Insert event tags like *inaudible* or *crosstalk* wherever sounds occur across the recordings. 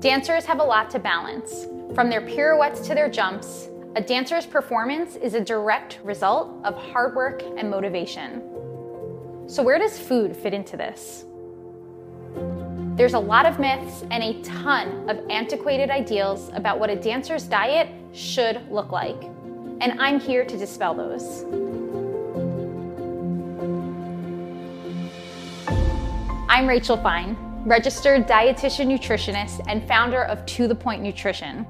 Dancers have a lot to balance. From their pirouettes to their jumps, a dancer's performance is a direct result of hard work and motivation. So, where does food fit into this? There's a lot of myths and a ton of antiquated ideals about what a dancer's diet should look like. And I'm here to dispel those. I'm Rachel Fine registered dietitian nutritionist and founder of To The Point Nutrition.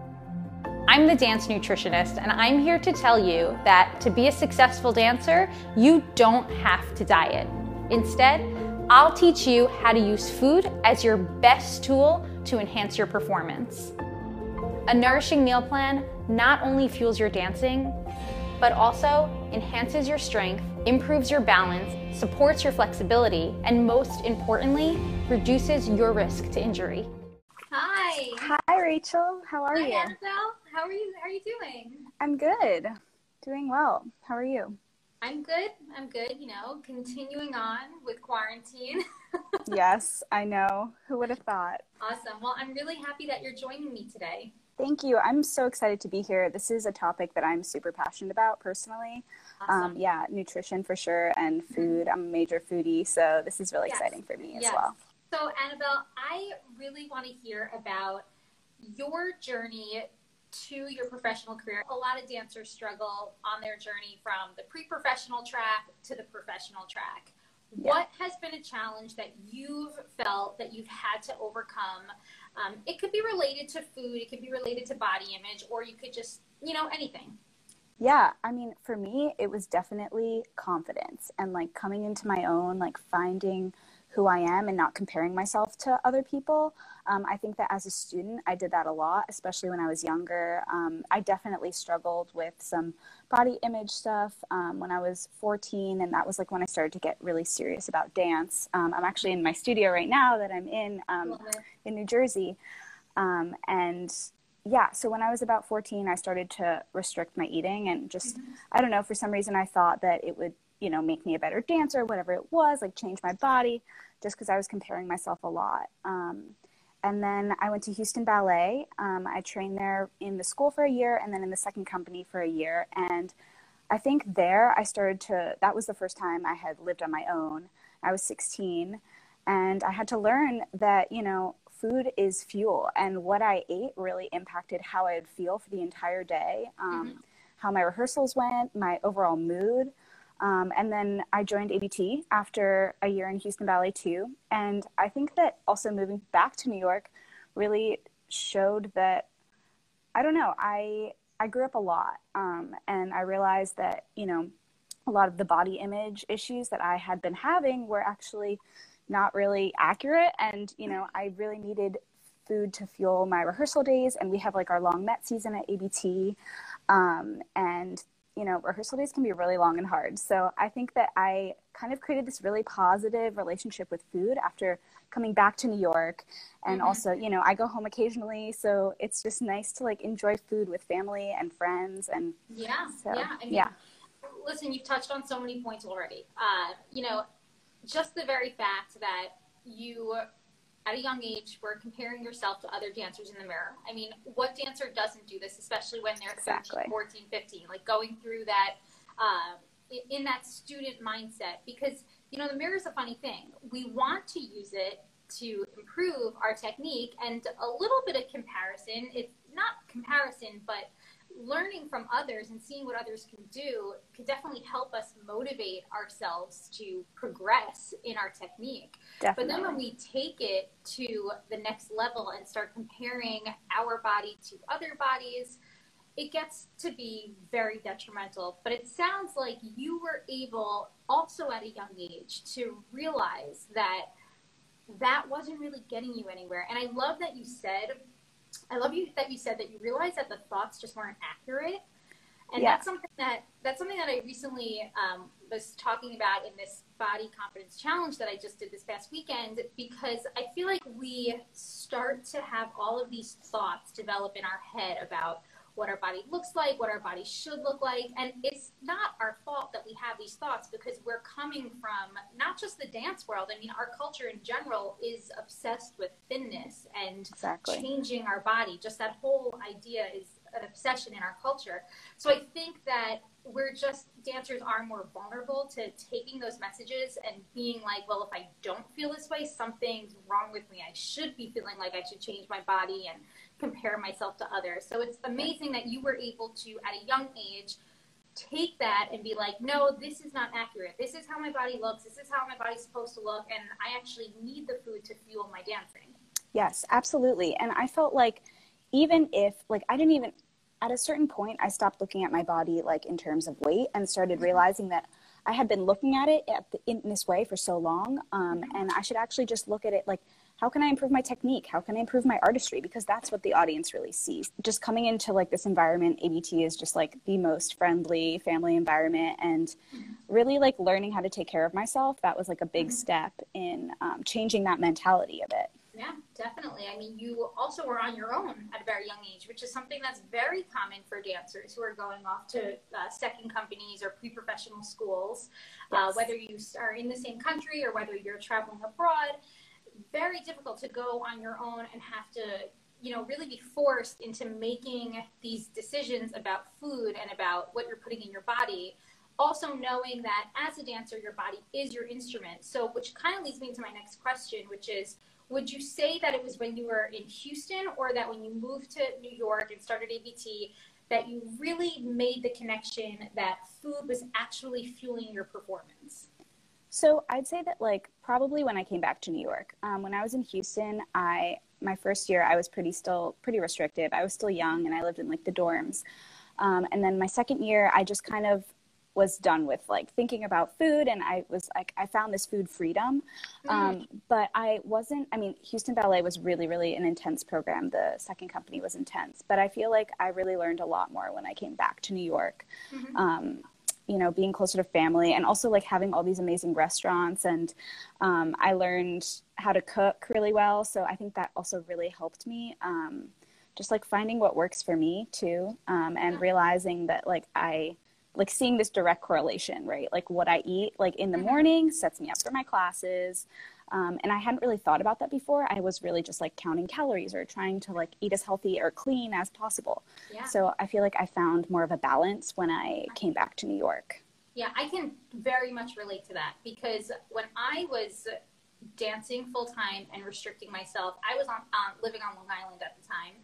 I'm the dance nutritionist, and I'm here to tell you that to be a successful dancer, you don't have to diet. Instead, I'll teach you how to use food as your best tool to enhance your performance. A nourishing meal plan not only fuels your dancing, but also enhances your strength, improves your balance, supports your flexibility, and most importantly, reduces your risk to injury. Hi. Hi, Rachel. How are you? Hi, you? Annabelle. How are you? How are you doing? I'm good. Doing well. How are you? I'm good. I'm good. You know, continuing on with quarantine. *laughs* yes, I know. Who would have thought? Awesome. Well, I'm really happy that you're joining me today. Thank you. I'm so excited to be here. This is a topic that I'm super passionate about personally. Awesome. Um, yeah, nutrition for sure and food. I'm a major foodie, so this is really Yes. exciting for me as well. So, Annabelle, I really want to hear about your journey to your professional career. A lot of dancers struggle on their journey from the pre professional track to the professional track. Yeah. What has been a challenge that you've felt that you've had to overcome? Um, it could be related to food, it could be related to body image, or you could just, you know, anything. Yeah, I mean, for me, it was definitely confidence and like coming into my own, like finding who I am and not comparing myself to other people. Um, I think that as a student, I did that a lot, especially when I was younger. Um, I definitely struggled with some body image stuff um, when I was 14, and that was like when I started to get really serious about dance. Um, I'm actually in my studio right now that I'm in um, in New Jersey. Um, and yeah, so when I was about 14, I started to restrict my eating and just, I don't know, for some reason I thought that it would, you know, make me a better dancer, whatever it was, like change my body, just because I was comparing myself a lot. Um, and then I went to Houston Ballet. Um, I trained there in the school for a year and then in the second company for a year. And I think there I started to, that was the first time I had lived on my own. I was 16 and I had to learn that, you know, food is fuel and what I ate really impacted how I would feel for the entire day, um, how my rehearsals went, my overall mood. Um, and then I joined ABT after a year in Houston Ballet too. And I think that also moving back to New York really showed that I don't know. I I grew up a lot, um, and I realized that you know a lot of the body image issues that I had been having were actually not really accurate, and you know I really needed food to fuel my rehearsal days. And we have like our long Met season at ABT, um, and you know rehearsal days can be really long and hard. So I think that I kind of created this really positive relationship with food after coming back to New York and Mhm. also you know i go home occasionally so it's just nice to like enjoy food with family and friends and Yeah, So, yeah. I mean, yeah. Listen, you've touched on so many points already. Uh, you know, just the very fact that you, at a young age, were comparing yourself to other dancers in the mirror. I mean, what dancer doesn't do this, especially when they're Exactly. 13, 14, 15? Like going through that, uh, in that student mindset. Because, you know, the mirror is a funny thing. We want to use it to improve our technique and a little bit of comparison. It's not comparison, but learning from others and seeing what others can do can definitely help us motivate ourselves to progress in our technique. Definitely. But then when we take it to the next level and start comparing our body to other bodies, it gets to be very detrimental. But it sounds like you were able, also at a young age, to realize that that wasn't really getting you anywhere. And I love that you said, I love you that you said that you realized that the thoughts just weren't accurate. And Yeah. that's something that that's something that I recently um, was talking about in this body confidence challenge that I just did this past weekend because I feel like we start to have all of these thoughts develop in our head about what our body looks like, what our body should look like. And it's not our fault that we have these thoughts because we're coming from not just the dance world. I mean, our culture in general is obsessed with thinness and exactly. changing our body. Just that whole idea is an obsession in our culture. So I think that we're just dancers are more vulnerable to taking those messages and being like, well, if I don't feel this way, something's wrong with me. I should be feeling like I should change my body and compare myself to others. So it's amazing that you were able to, at a young age, take that and be like, no, this is not accurate. This is how my body looks. This is how my body's supposed to look. And I actually need the food to fuel my dancing. Yes, absolutely. And I felt like even if, like, I didn't even, at a certain point, I stopped looking at my body like in terms of weight and started mm-hmm. realizing that I had been looking at it at the, in this way for so long, um, mm-hmm. and I should actually just look at it like, how can I improve my technique? How can I improve my artistry? Because that's what the audience really sees. Just coming into like this environment, ABT is just like the most friendly family environment, and mm-hmm. really like learning how to take care of myself. That was like a big step in um, changing that mentality of it. Yeah, definitely. I mean, you also were on your own at a very young age, which is something that's very common for dancers who are going off to uh, second companies or pre professional schools, uh, yes. uh, whether you are in the same country or whether you're traveling abroad. Very difficult to go on your own and have to you know really be forced into making these decisions about food and about what you're putting in your body also knowing that as a dancer your body is your instrument so which kind of leads me to my next question which is would you say that it was when you were in Houston or that when you moved to New York and started ABT that you really made the connection that food was actually fueling your performance? So I'd say that like probably when I came back to New York, um, when I was in Houston, I my first year I was pretty still pretty restrictive. I was still young and I lived in like the dorms. Um, and then my second year, I just kind of was done with like thinking about food and i was like i found this food freedom mm-hmm. um, but i wasn't i mean houston ballet was really really an intense program the second company was intense but i feel like i really learned a lot more when i came back to new york mm-hmm. um, you know being closer to family and also like having all these amazing restaurants and um, i learned how to cook really well so i think that also really helped me um, just like finding what works for me too um, and realizing that like i like seeing this direct correlation, right? Like what I eat like in the mm-hmm. morning sets me up for my classes. Um, and I hadn't really thought about that before. I was really just like counting calories or trying to like eat as healthy or clean as possible. Yeah. So I feel like I found more of a balance when I came back to New York. Yeah, I can very much relate to that because when I was dancing full time and restricting myself, I was on um, living on Long Island at the time,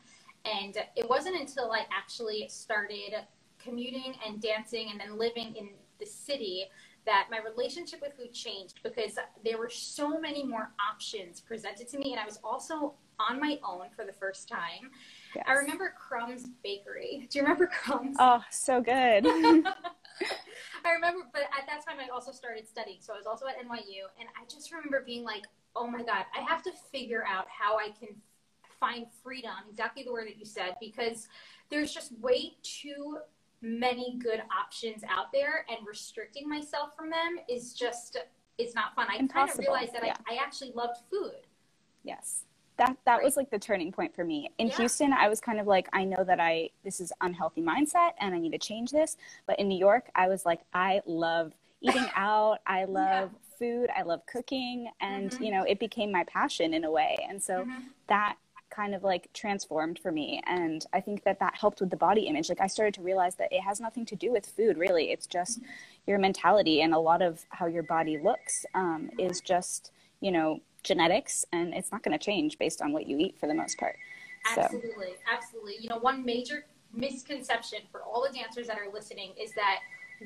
and it wasn't until I actually started commuting and dancing and then living in the city that my relationship with food changed because there were so many more options presented to me and I was also on my own for the first time. Yes. I remember Crumb's Bakery. Do you remember Crumb's? Oh, so good. *laughs* *laughs* I remember, but at that time I also started studying. So I was also at NYU and I just remember being like, oh my God, I have to figure out how I can find freedom, exactly the word that you said, because there's just way too many good options out there and restricting myself from them is just it's not fun. I kind of realized that yeah. I, I actually loved food. Yes. That that right. was like the turning point for me. In yeah. Houston, I was kind of like, I know that I this is unhealthy mindset and I need to change this. But in New York, I was like, I love eating *laughs* out. I love yeah. food. I love cooking. And, mm-hmm. you know, it became my passion in a way. And so mm-hmm. that kind of like transformed for me and i think that that helped with the body image. Like i started to realize that it has nothing to do with food really. It's just your mentality and a lot of how your body looks um, is just you know genetics and it's not going to change based on what you eat for the most part. Absolutely. So. absolutely. You know one major misconception for all the dancers that are listening is that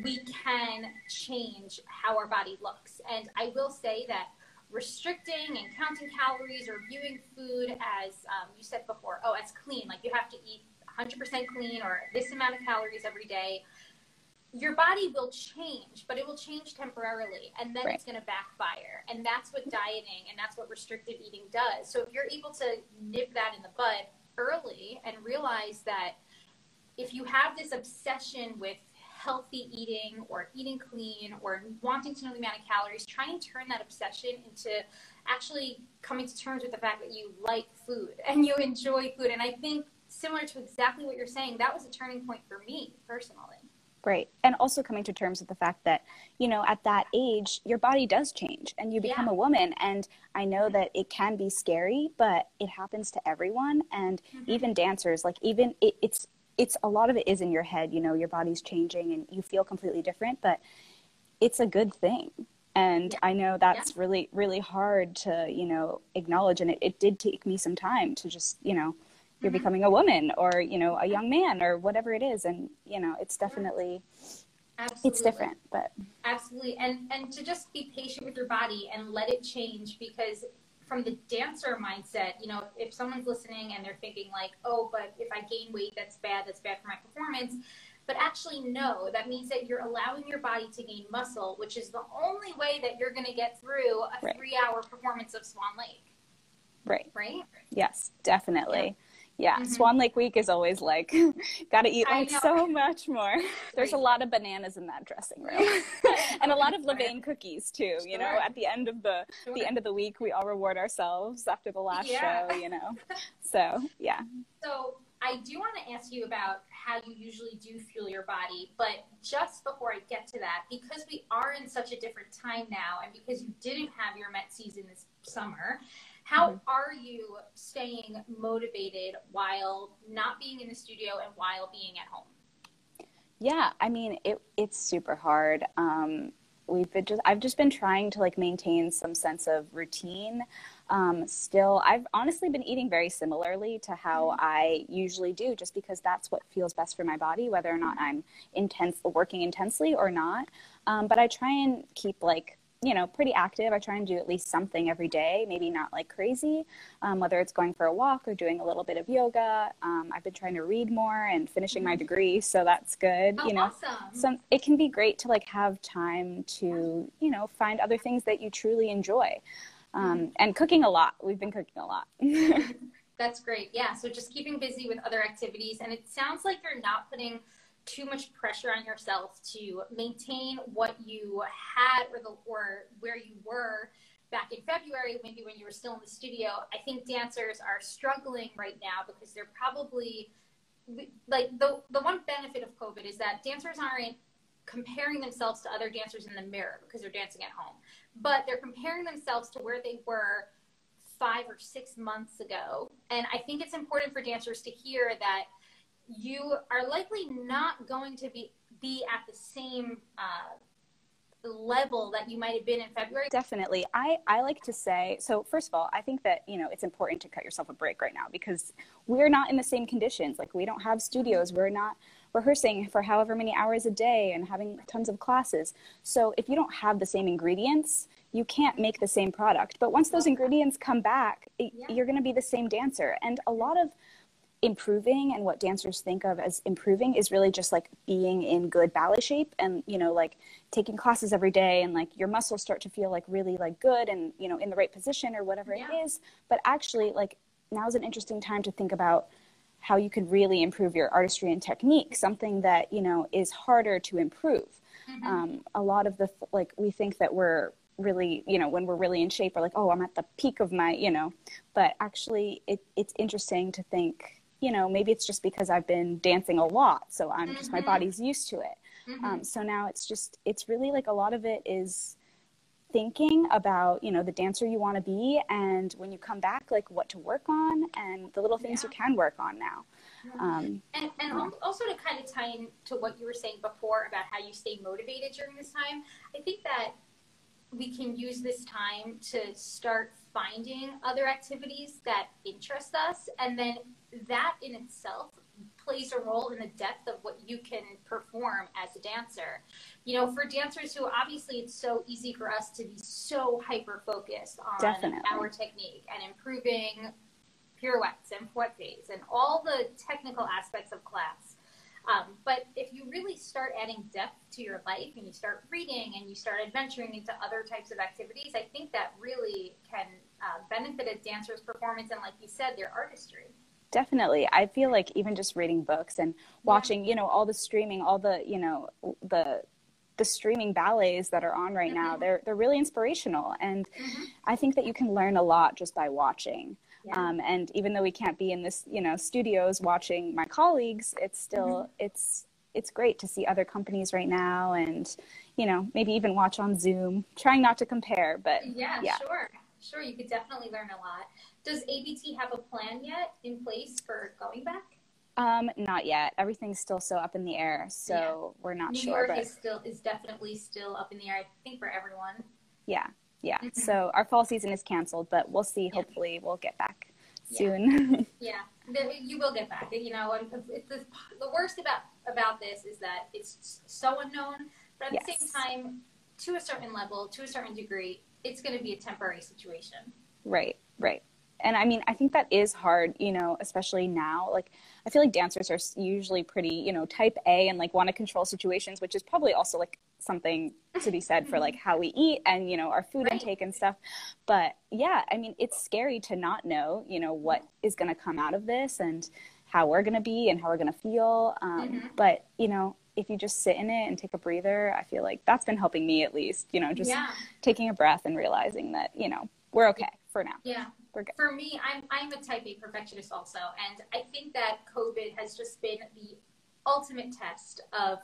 we can change how our body looks. And i will say that restricting and counting calories or viewing food as um, you said before, oh, as clean, like you have to eat 100% clean or this amount of calories every day. Your body will change, but it will change temporarily, and then right. it's going to backfire. And that's what dieting and that's what restrictive eating does. So if you're able to nip that in the bud early and realize that if you have this obsession with healthy eating or eating clean or wanting to know the amount of calories, try and turn that obsession into actually coming to terms with the fact that you like food *laughs* and you enjoy food. And I think similar to exactly what you're saying, that was a turning point for me personally. Right. And also coming to terms with the fact that, you know, at that age, your body does change and you become Yeah. a woman. And I know that it can be scary, but it happens to everyone. And Mm-hmm. even dancers, like, even it, it's, it's a lot of it is in your head, you know, your body's changing and you feel completely different, but it's a good thing. And Yeah. I know that's really, really hard to, you know, acknowledge. And it, it did take me some time to just, you know, you're Mhm. becoming a woman or, you know, a young man or whatever it is. And, you know, it's definitely, Absolutely. it's different, but Absolutely. And and to just be patient with your body and let it change because from the dancer mindset, you know, if someone's listening and they're thinking like, "Oh, but if I gain weight, that's bad. That's bad for my performance." But actually, no, that means that you're allowing your body to gain muscle, which is the only way that you're going to get through a Right. three hour performance of Swan Lake, right. right? Yes, definitely. Yeah, Mhm. Swan Lake Week is always like, *laughs* gotta eat like so much more. *laughs* There's a lot of bananas in that dressing room, *laughs* and a lot of Levain cookies too. You know, at the end of the Sure. the end of the week, we all reward ourselves after the last Yeah. show. You know, so yeah, So I do want to ask you about how you usually do fuel your body, but just before I get to that, because we are in such a different time now, and because you didn't have your Met season this summer, how Mhm. are you staying motivated while not being in the studio and while being at home? yeah. I mean, it it's super hard. Um, we've been just I've just been trying to like maintain some sense of routine. Um, still, I've honestly been eating very similarly to how I usually do, just because that's what feels best for my body, whether or not I'm intense working intensely or not. Um, but I try and keep like you know pretty active. I try and do at least something every day, maybe not like crazy, um, whether it's going for a walk or doing a little bit of yoga. Um, I've been trying to read more and finishing my degree, so that's good. Oh, you know, awesome. some it can be great to like have time to you know find other things that you truly enjoy um, and cooking a lot we've been cooking a lot *laughs* That's great. Yeah. So just keeping busy with other activities. And it sounds like you're not putting too much pressure on yourself to maintain what you had or the or where you were back in February, maybe when you were still in the studio. I think dancers are struggling right now because they're probably like the the one benefit of COVID is that dancers aren't comparing themselves to other dancers in the mirror because they're dancing at home, but they're comparing themselves to where they were five or six months ago. And I think it's important for dancers to hear that you are likely not going to be be at the same uh, level that you might have been in February. definitely. I i like to say so first of all i think that you know it's important to cut yourself a break right now because we're not in the same conditions. Like we don't have studios. We're not rehearsing for however many hours a day and having tons of classes. So if you don't have the same ingredients you can't make the same product. But once those ingredients come back it, Yeah. you're going to be the same dancer. And a lot of improving and what dancers think of as improving is really just like being in good ballet shape and you know like taking classes every day and like your muscles start to feel like really like good and you know in the right position or whatever Yeah. it is but actually like now is an interesting time to think about how you could really improve your artistry and technique something that you know is harder to improve Mhm. um, a lot of the like we think that we're really you know when we're really in shape we're like oh i'm at the peak of my you know but actually it, it's interesting to think you know maybe it's just because i've been dancing a lot so i'm just my Mhm. body's used to it Mhm. um, so now it's just it's really like a lot of it is thinking about you know the dancer you want to be and when you come back like what to work on and the little things Yeah. you can work on now um, And, and al- also to kind of tie into what you were saying before about how you stay motivated during this time, I think that we can use this time to start finding other activities that interest us, and then that in itself plays a role in the depth of what you can perform as a dancer. You know, for dancers who obviously it's so easy for us to be so hyper focused on Definitely. our technique and improving pirouettes and fouettes and all the technical aspects of class. Um, but if you really start adding depth to your life and you start reading and you start adventuring into other types of activities, I think that really can uh, benefit a dancer's performance and, like you said, their artistry. Definitely i feel like even just reading books and watching you know all the streaming all the you know the the streaming ballets that are on right now Mhm. they're they're really inspirational and Mhm. i think that you can learn a lot just by watching Yeah. Um, and even though we can't be in this, you know, studios watching my colleagues, it's still mm-hmm. it's it's great to see other companies right now, and you know, maybe even watch on Zoom. Trying not to compare, but yeah, yeah. sure, sure, you could definitely learn a lot. Does ABT have a plan yet in place for going back? Um, not yet. Everything's still so up in the air, so yeah. we're not New sure. York but... is still is definitely still up in the air. I think for everyone. Yeah, yeah. Mm-hmm. So our fall season is canceled, but we'll see. Hopefully, we'll get back soon. *laughs* Yeah. yeah, you will get back. You know, the, the worst about about this is that it's so unknown, but at yes. the same time, to a certain level, to a certain degree, it's going to be a temporary situation. Right. Right and I mean, I think that is hard, you know, especially now. Like, I feel like dancers are usually pretty, you know, type A and like want to control situations, which is probably also like something to be said for like how we eat and, you know, our food right. intake and stuff. But yeah, I mean, it's scary to not know, you know, what is going to come out of this and how we're going to be and how we're going to feel. Um, mm-hmm. But, you know, if you just sit in it and take a breather, I feel like that's been helping me at least, you know, just yeah. taking a breath and realizing that, you know, we're okay for now. Yeah. For me, I'm I'm a type A perfectionist also, and I think that COVID has just been the ultimate test of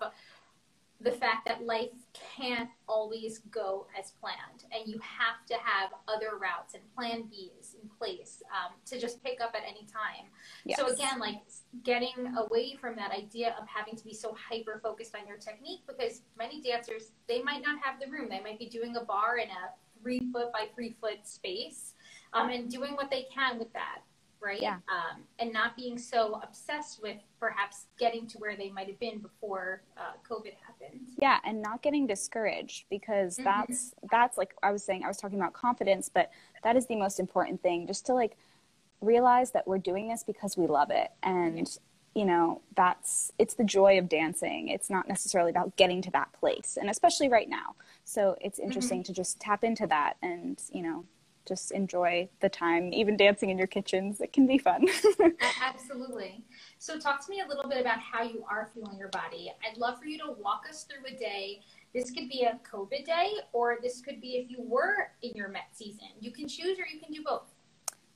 the fact that life can't always go as planned, and you have to have other routes and plan Bs in place um, to just pick up at any time. Yes. So again, like getting away from that idea of having to be so hyper focused on your technique, because many dancers they might not have the room. They might be doing a barre in a three foot by three foot space um, and doing what they can with that, right? Yeah. Um, and not being so obsessed with perhaps getting to where they might have been before uh, COVID happened. Yeah, and not getting discouraged because mm-hmm. that's that's like I was saying. I was talking about confidence, but that is the most important thing. Just to like realize that we're doing this because we love it and. Mm-hmm you know that's it's the joy of dancing it's not necessarily about getting to that place and especially right now so it's interesting mm-hmm. to just tap into that and you know just enjoy the time, even dancing in your kitchens. It can be fun. *laughs* Absolutely. So, talk to me a little bit about how you are feeling your body. I'd love for you to walk us through a day. This could be a COVID day, or this could be if you were in your Met season. You can choose, or you can do both.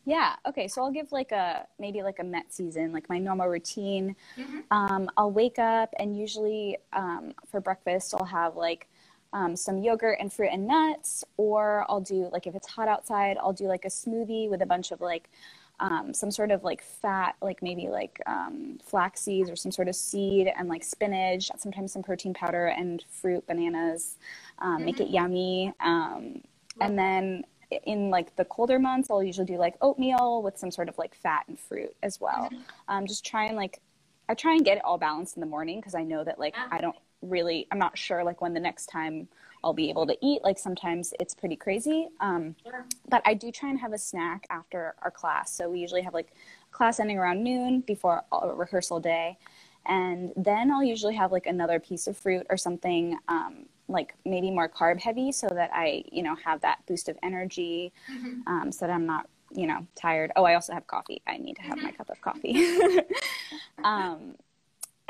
Yeah. Okay. So I'll give like a maybe like a Met season, like my normal routine. Mm-hmm. Um, I'll wake up and usually um, for breakfast I'll have like um, some yogurt and fruit and nuts, or I'll do like if it's hot outside, I'll do like a smoothie with a bunch of like um, some sort of like fat, like maybe like um, flax seeds or some sort of seed and like spinach, sometimes some protein powder and fruit, bananas, mm-hmm. make it mm-hmm. yummy. Um, and then in like the colder months, I'll usually do like oatmeal with some sort of like fat and fruit as well. Mm-hmm. Um, just try and like, I try and get it all balanced in the morning because I know that like I don't really i'm not sure like when the next time i'll be able to eat. Like sometimes it's pretty crazy. Um, sure. but i do try and have a snack after our class. So we usually have like class ending around noon before a rehearsal day. And then i'll usually have like another piece of fruit or something um, like maybe more carb heavy so that i you know have that boost of energy mm-hmm. um, so that i'm not you know tired. Oh i also have coffee. I need to have mm-hmm. my cup of coffee. *laughs* *laughs* Um,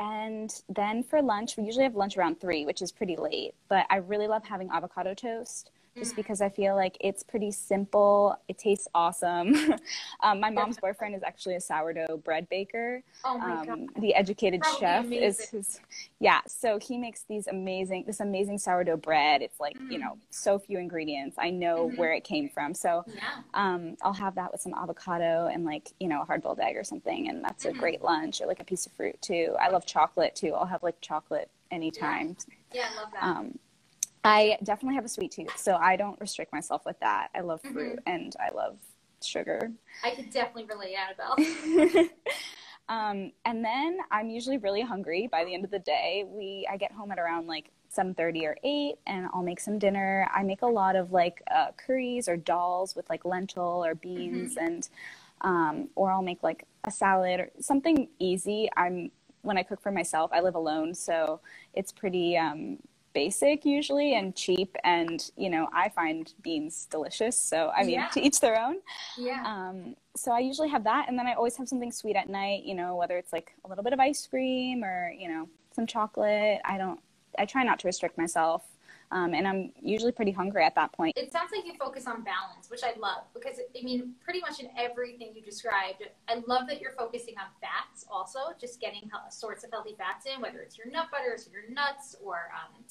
and then for lunch, we usually have lunch around three, which is pretty late. But I really love having avocado toast just mm. because I feel like it's pretty simple. It tastes awesome. *laughs* um, my mom's boyfriend is actually a sourdough bread baker. Oh my um, God. The educated chef is his, yeah. So he makes these amazing, this amazing sourdough bread. It's like, mm. you know, so few ingredients. I know mm-hmm. where it came from. So yeah. um, I'll have that with some avocado and like, you know, a hard boiled egg or something. And that's mm-hmm. a great lunch or like a piece of fruit too. I love chocolate too. I'll have like chocolate anytime. Yeah, yeah I love that. I definitely have a sweet tooth, so I don't restrict myself with that. I love fruit mm-hmm. and I love sugar. I could definitely relate, Annabelle. *laughs* um, and then I'm usually really hungry by the end of the day. We I get home at around like 7:30 or 8 and I'll make some dinner. I make a lot of like uh, curries or dals with like lentil or beans mm-hmm. and um, or I'll make like a salad or something easy. I'm when I cook for myself, I live alone, so it's pretty um, basic usually and cheap and you know i find beans delicious so i mean yeah. *laughs* to each their own. Yeah. Um, so i usually have that and then i always have something sweet at night you know whether it's like a little bit of ice cream or you know some chocolate. I don't i try not to restrict myself Um, and I'm usually pretty hungry at that point. It sounds like you focus on balance, which I love because I mean, pretty much in everything you described, I love that you're focusing on fats also, just getting sorts of healthy fats in, whether it's your nut butters or your nuts or um,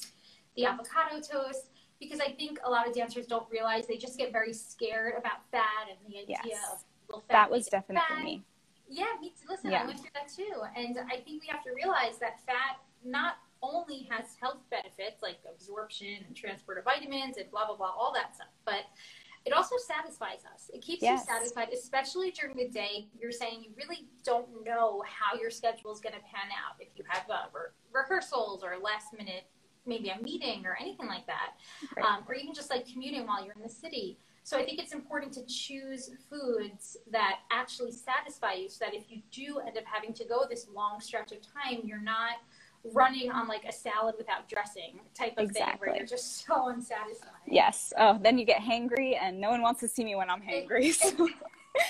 the avocado toast. Because I think a lot of dancers don't realize they just get very scared about fat and the idea yes. of fat. That was definitely fat. me. Yeah, me too. Listen, yeah. I went through that too. And I think we have to realize that fat not only has health benefits like absorption and transport of vitamins and blah, blah, blah, all that stuff, but it also satisfies us. It keeps yes. you satisfied, especially during the day. You're saying you really don't know how your schedule is going to pan out. If you have uh, re- rehearsals or last minute, maybe a meeting or anything like that, right. um, or even just like commuting while you're in the city. So I think it's important to choose foods that actually satisfy you so that if you do end up having to go this long stretch of time, you're not running on like a salad without dressing type of exactly. thing where you're just so unsatisfied. Yes. Oh, then you get hangry and no one wants to see me when I'm hangry. *laughs* So.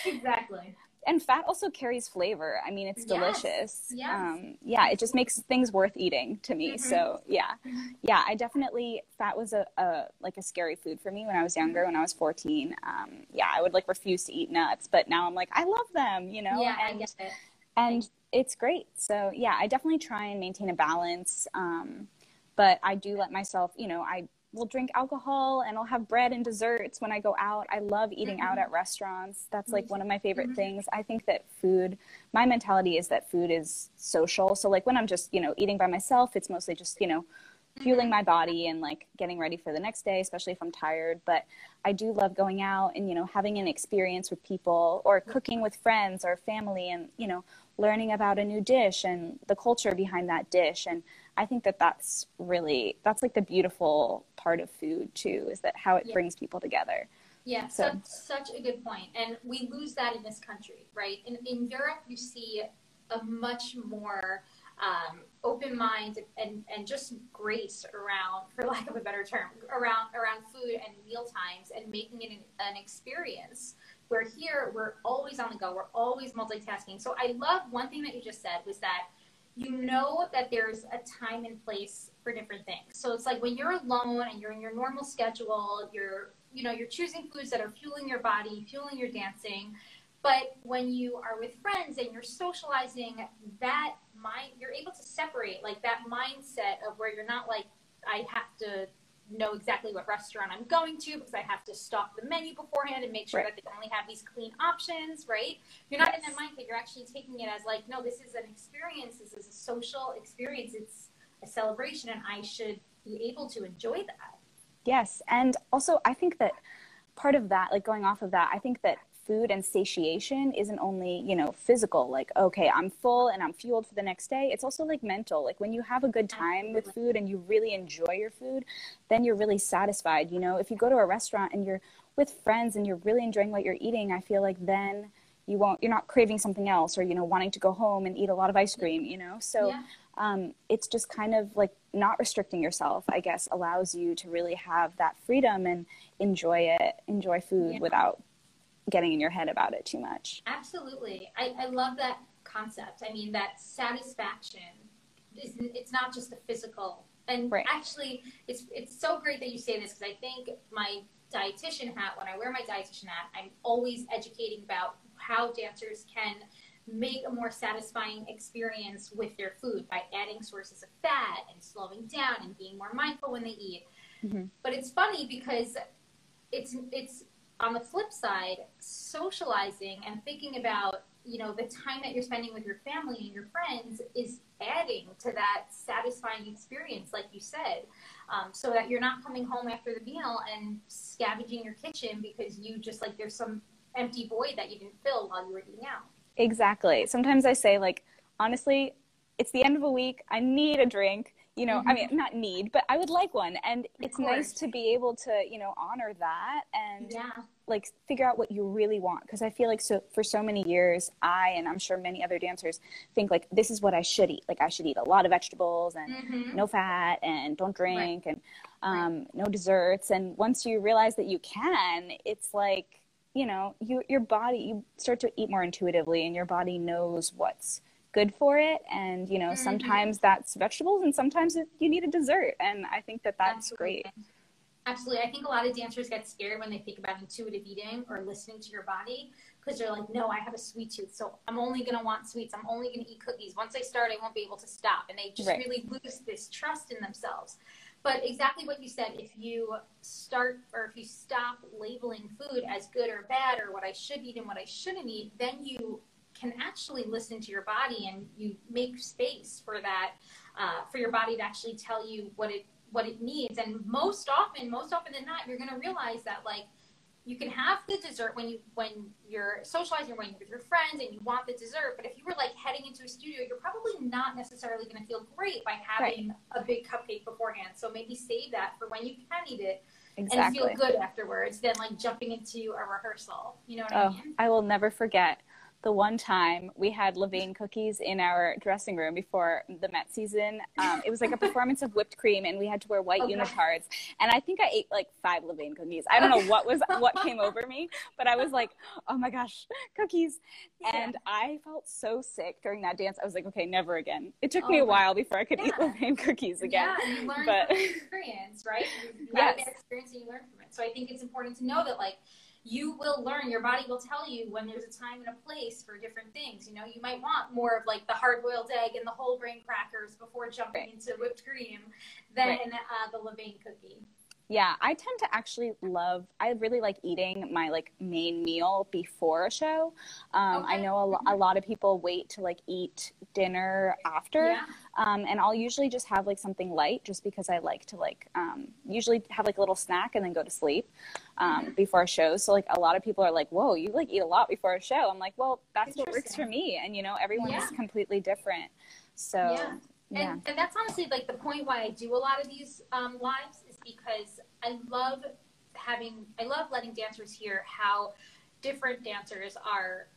exactly and fat also carries flavor. I mean, it's delicious. Yes. Um, yeah, it just makes things worth eating to me. Mm-hmm. So yeah, yeah, I definitely fat was a, a, like a scary food for me when I was younger. When I was fourteen, um, yeah, I would like refuse to eat nuts, but now I'm like, I love them, you know. Yeah, and, I get it. And it's great. So yeah, I definitely try and maintain a balance. Um, but I do let myself, you know, I will drink alcohol and I'll have bread and desserts when I go out. I love eating mm-hmm. out at restaurants. That's like one of my favorite mm-hmm. things. I think that food, my mentality is that food is social. So like when I'm just, you know, eating by myself, it's mostly just, you know, fueling mm-hmm. my body and like getting ready for the next day, especially if I'm tired. But I do love going out and, you know, having an experience with people or cooking with friends or family and, you know, learning about a new dish and the culture behind that dish. And I think that that's really that's like the beautiful part of food too is that how it yeah. brings people together. Yeah, so. such, such a good. And we lose that in this country, right? In, in Europe, you see a much more um, open mind and, and just grace around, for lack of a better term, around, around food and meal times and making it an, an experience. Where here, we're always on the go, we're always multitasking. So I love one thing that you just said was that you know that there's a time and place for different things. So it's like when you're alone and you're in your normal schedule, you're you know, you're choosing foods that are fueling your body, fueling your dancing. But when you are with friends and you're socializing, that mind you're able to separate like that mindset of where you're not like I have to know exactly what restaurant I'm going to because I have to stock the menu beforehand and make sure right. that they only have these clean options, right? You're not yes. in that mindset. You're actually taking it as like, no, this is an experience. This is a social experience. It's a celebration, and I should be able to enjoy that. Yes, and also I think that part of that, like going off of that, I think that food and satiation isn't only you know physical like okay i'm full and i'm fueled for the next day it's also like mental like when you have a good time with food and you really enjoy your food then you're really satisfied you know if you go to a restaurant and you're with friends and you're really enjoying what you're eating i feel like then you won't you're not craving something else or you know wanting to go home and eat a lot of ice cream you know so yeah. um, it's just kind of like not restricting yourself i guess allows you to really have that freedom and enjoy it enjoy food yeah. without getting in your head about it too much. Absolutely. I, I love that concept. I mean, that satisfaction is, it's not just the physical. And right. actually, it's, it's so great that you say this because I think my dietitian hat, when I wear my dietitian hat, I'm always educating about how dancers can make a more satisfying experience with their food by adding sources of fat and slowing down and being more mindful when they eat. Mm-hmm. But it's funny because it's it's on the flip side, socializing and thinking about you know the time that you're spending with your family and your friends is adding to that satisfying experience like you said um, so that you're not coming home after the meal and scavenging your kitchen because you just like there's some empty void that you didn't fill while you were eating out. Exactly. Sometimes i say like honestly it's the end of a week. I need a drink you know mm-hmm. i mean not need but i would like one and of it's course. nice to be able to you know honor that and yeah. like figure out what you really want because i feel like so for so many years i and i'm sure many other dancers think like this is what i should eat like i should eat a lot of vegetables and mm-hmm. no fat and don't drink right. and um, right. no desserts and once you realize that you can it's like you know you your body you start to eat more intuitively and your body knows what's good for it and you know Mhm. sometimes that's vegetables and sometimes it, you need a dessert and i think that that's Absolutely. great Absolutely. I think a lot of dancers get scared when they think about intuitive eating or listening to your body because they're like, no, I have a sweet tooth. So I'm only going to want sweets. I'm only going to eat cookies. Once I start, I won't be able to stop. And they just Right. really lose this trust in themselves. But exactly what you said, if you start or if you stop labeling food as good or bad or what I should eat and what I shouldn't eat, then you can actually listen to your body and you make space for that, uh, for your body to actually tell you what it what it needs. And most often, most often than not, you're going to realize that like you can have the dessert when you when you're socializing, when you're with your friends, and you want the dessert. But if you were like heading into a studio, you're probably not necessarily going to feel great by having a big cupcake beforehand. So maybe save that for when you can eat it exactly and feel good afterwards, than like jumping into a rehearsal. You know what I Oh, mean? I will never forget the one time we had Levain cookies in our dressing room before the Met season. Um, it was like a *laughs* performance of whipped cream, and we had to wear white Okay. unitards. And I think I ate like five Levain cookies. I don't know what was what came over me, but I was like, "Oh my gosh, cookies!" And I felt so sick during that dance. I was like, "Okay, never again." It took me Oh a while before I could eat Yeah. Levain cookies again. Yeah, you learn but- from experience, right? You, you Yes. experience and you learn from it. So I think it's important to know that like you will learn. Your body will tell you when there's a time and a place for different things. You know, you might want more of like the hard boiled egg and the whole grain crackers before jumping Right. into whipped cream than Right. uh, the Levain cookie. Yeah, I tend to actually love. I really like eating my like main meal before a show. Um, I know a, lo- a lot of people wait to like eat dinner after, Yeah. um, and I'll usually just have like something light, just because I like to like um, usually have like a little snack and then go to sleep um, Mhm. before a show. So like a lot of people are like, "Whoa, you like eat a lot before a show." I'm like, "Well, that's what works for me," and you know, everyone is completely different. So Yeah. yeah, And, and that's honestly like the point why I do a lot of these um, lives because I love having, I love letting dancers hear how different dancers are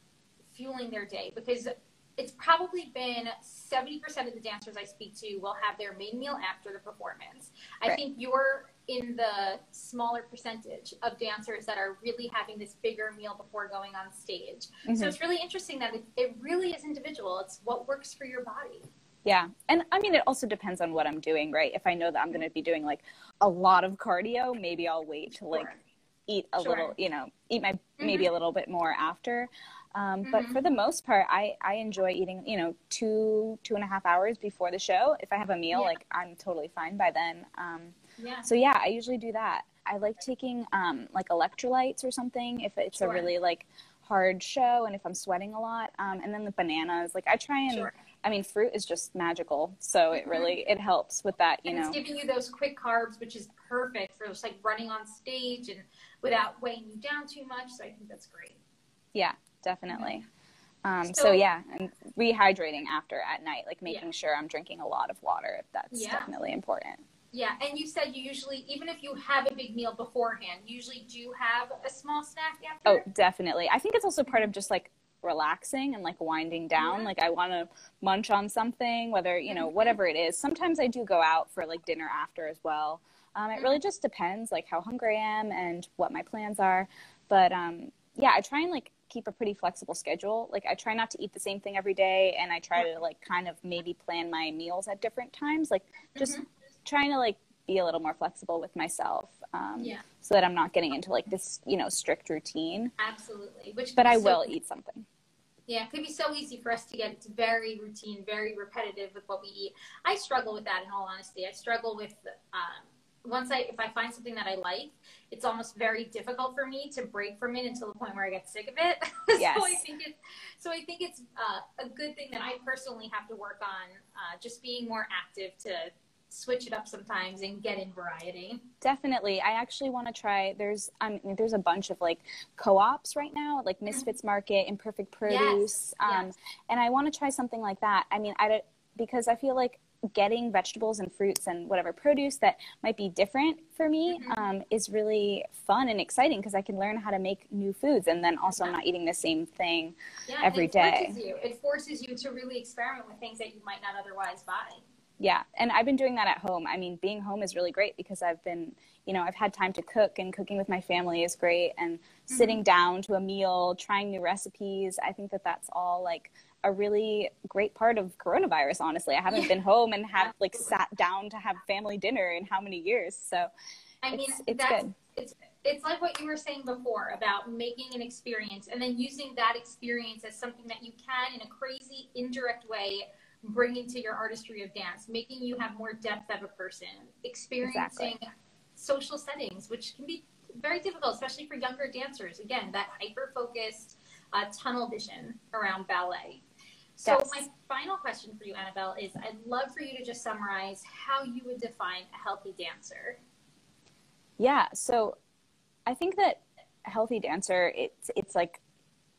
fueling their day because it's probably been 70% of the dancers I speak to will have their main meal after the performance. I think you're in the smaller percentage of dancers that are really having this bigger meal before going on stage. So Mhm. it's really interesting that it, it really is individual. It's what works for your body. Yeah. And I mean, it also depends on what I'm doing, right? If I know that I'm going to be doing like a lot of cardio, maybe I'll wait to like Sure. eat a Sure. little, you know, eat my maybe a little bit more after. Um, But Mhm. for the most part, I, I enjoy eating, you know, two, two and a half hours before the show. If I have a meal, Yeah. like I'm totally fine by then. Um, Yeah. so yeah, I usually do that. I like taking um, like electrolytes or something if it's Sure. a really like hard show and if I'm sweating a lot. Um, and then the bananas, like I try and Sure. I mean, fruit is just magical, so it Mhm. really it helps with that, you and know. it's giving you those quick carbs, which is perfect for just like running on stage and without weighing you down too much. So I think that's great. Yeah, definitely. Um, so, So- yeah, and rehydrating after at night, like making Yeah. sure I'm drinking a lot of water. That's Yeah. definitely important. Yeah, and you said you usually, even if you have a big meal beforehand, you usually do have a small snack after. Oh, definitely. I think it's also part of just like relaxing and like winding down. Yeah. Like I want to munch on something, whether you know whatever it is. Sometimes I do go out for like dinner after as well. Um, it Mm-hmm. really just depends, like how hungry I am and what my plans are. But um, yeah, I try and like keep a pretty flexible schedule. Like I try not to eat the same thing every day, and I try to like kind of maybe plan my meals at different times. Like just Mhm. trying to like be a little more flexible with myself. Um, Yeah. So that I'm not getting into like this, you know, strict routine Absolutely. Which but I so- will eat something. Yeah, it could be so easy for us to get very routine, very repetitive with what we eat. I struggle with that in all honesty. I struggle with um, once I if I find something that I like, it's almost very difficult for me to break from it until the point where I get sick of it. *laughs* Yes. so I think it so I think it's uh, a good thing that I personally have to work on uh, just being more active to switch it up sometimes and get in variety. Definitely. I actually want to try there's I mean there's a bunch of like co-ops right now, like Misfits Market, Imperfect Produce. Yes, Um yes. and I want to try something like that. I mean, I because I feel like getting vegetables and fruits and whatever produce that might be different for me Mhm. um, is really fun and exciting because I can learn how to make new foods and then also I'm not eating the same thing. Every day. Yeah, Every it day. forces you. It forces you to really experiment with things that you might not otherwise buy. Yeah, and I've been doing that at home. I mean, being home is really great because I've been, you know, I've had time to cook, and cooking with my family is great. And mm-hmm. sitting down to a meal, trying new recipes, I think that that's all like a really great part of coronavirus. Honestly, I haven't yeah. been home and have like sat down to have family dinner in how many years. So, I mean, it's, it's good. It's it's like what you were saying before about making an experience and then using that experience as something that you can in a crazy indirect way bring to your artistry of dance, making you have more depth of a person, experiencing exactly. social settings, which can be very difficult, especially for younger dancers. Again, that hyper focused uh, tunnel vision around ballet. So, yes. my final question for you, Annabelle, is I'd love for you to just summarize how you would define a healthy dancer. Yeah. So, I think that a healthy dancer, it's it's like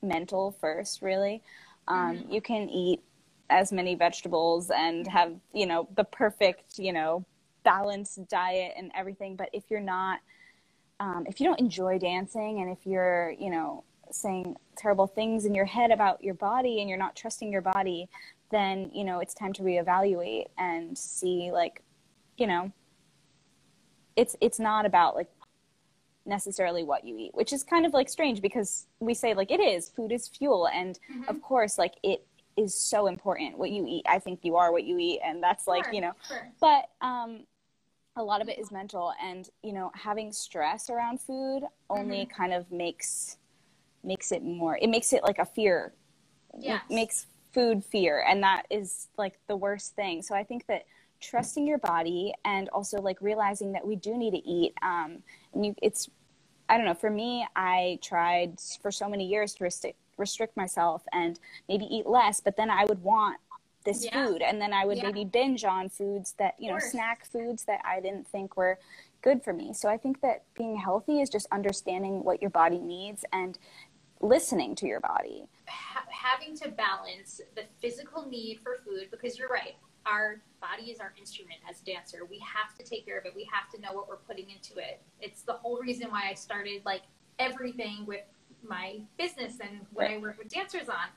mental first, really. Um, mm-hmm. You can eat as many vegetables and have you know the perfect you know balanced diet and everything, but if you're not um, if you don't enjoy dancing and if you're you know saying terrible things in your head about your body and you're not trusting your body then you know it's time to reevaluate and see like you know it's it's not about like necessarily what you eat, which is kind of like strange because we say like it is food is fuel, and mm-hmm. of course like it is so important what you eat. I think you are what you eat, and that's like sure, you know, sure. but um, a lot of it is mental, and you know having stress around food only mm-hmm. kind of makes makes it more. It makes it like a fear. Yeah, makes food fear, and that is like the worst thing. So I think that trusting your body and also like realizing that we do need to eat um, and you it's i don't know for me i tried for so many years to restrict restrict myself and maybe eat less but then i would want this yeah. food and then i would yeah. maybe binge on foods that you know snack foods that i didn't think were good for me so i think that being healthy is just understanding what your body needs and listening to your body having to balance the physical need for food because you're right our body is our instrument as a dancer. We have to take care of it. We have to know what we're putting into it. It's the whole reason why I started like everything with my business and what I work with dancers on.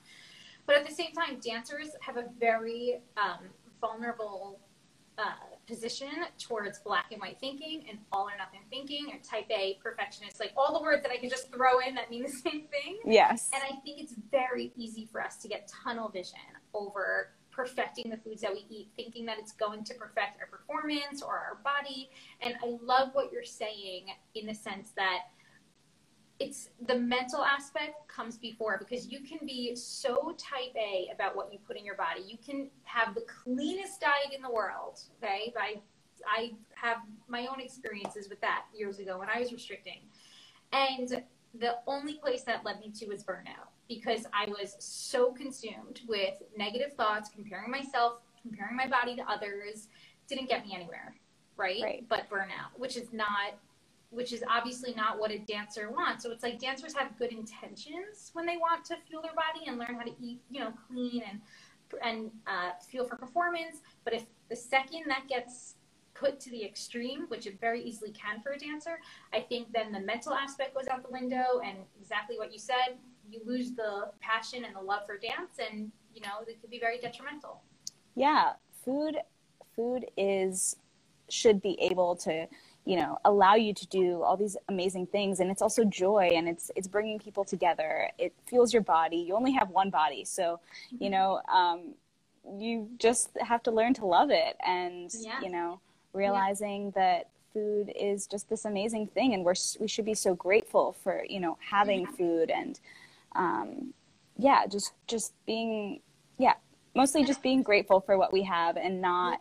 But at the same time, dancers have a very um, vulnerable uh, position towards black and white thinking and all or nothing thinking or type A perfectionist, like all the words that I can just throw in that mean the same thing. Yes. And I think it's very easy for us to get tunnel vision over perfecting the foods that we eat, thinking that it's going to perfect our performance or our body. And I love what you're saying in the sense that it's the mental aspect comes before because you can be so type A about what you put in your body. You can have the cleanest diet in the world, okay? I I have my own experiences with that years ago when I was restricting. And the only place that led me to was burnout because I was so consumed with negative thoughts, comparing myself, comparing my body to others, didn't get me anywhere, right? right? But burnout, which is not, which is obviously not what a dancer wants. So it's like dancers have good intentions when they want to fuel their body and learn how to eat, you know, clean and and uh, feel for performance. But if the second that gets put to the extreme, which it very easily can for a dancer, I think then the mental aspect goes out the window and exactly what you said, you lose the passion and the love for dance and you know it could be very detrimental yeah food food is should be able to you know allow you to do all these amazing things and it's also joy and it's it's bringing people together it fuels your body you only have one body so mm-hmm. you know um, you just have to learn to love it and yeah. you know realizing yeah. that food is just this amazing thing and we're we should be so grateful for you know having mm-hmm. food and um, yeah, just just being yeah, mostly just being grateful for what we have and not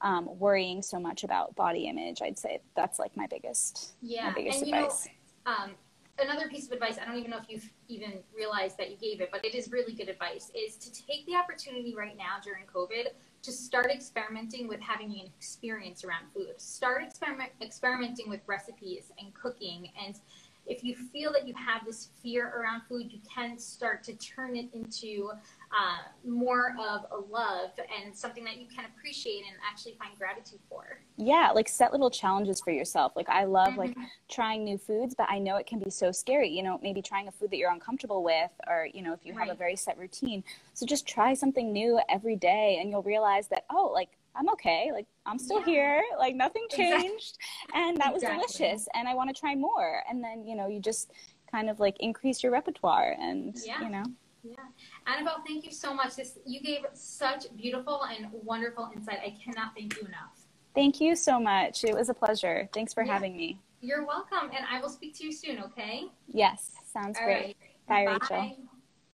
um, worrying so much about body image. I'd say that's like my biggest yeah, my biggest and, advice. Know, um, another piece of advice, I don't even know if you've even realized that you gave it, but it is really good advice, is to take the opportunity right now during COVID to start experimenting with having an experience around food. Start experiment, experimenting with recipes and cooking and if you feel that you have this fear around food, you can start to turn it into uh, more of a love and something that you can appreciate and actually find gratitude for. Yeah, like set little challenges for yourself. Like I love mm-hmm. like trying new foods, but I know it can be so scary. You know, maybe trying a food that you're uncomfortable with, or you know, if you right. have a very set routine. So just try something new every day, and you'll realize that oh, like I'm okay. Like I'm still yeah. here. Like nothing changed, exactly. and that was exactly. delicious. And I want to try more. And then you know you just kind of like increase your repertoire, and yeah. you know Yeah. Annabelle, thank you so much. This you gave such beautiful and wonderful insight. I cannot thank you enough. Thank you so much. It was a pleasure. Thanks for yeah. having me. You're welcome. And I will speak to you soon, okay? Yes, sounds All great. Right. Bye, Bye, Rachel.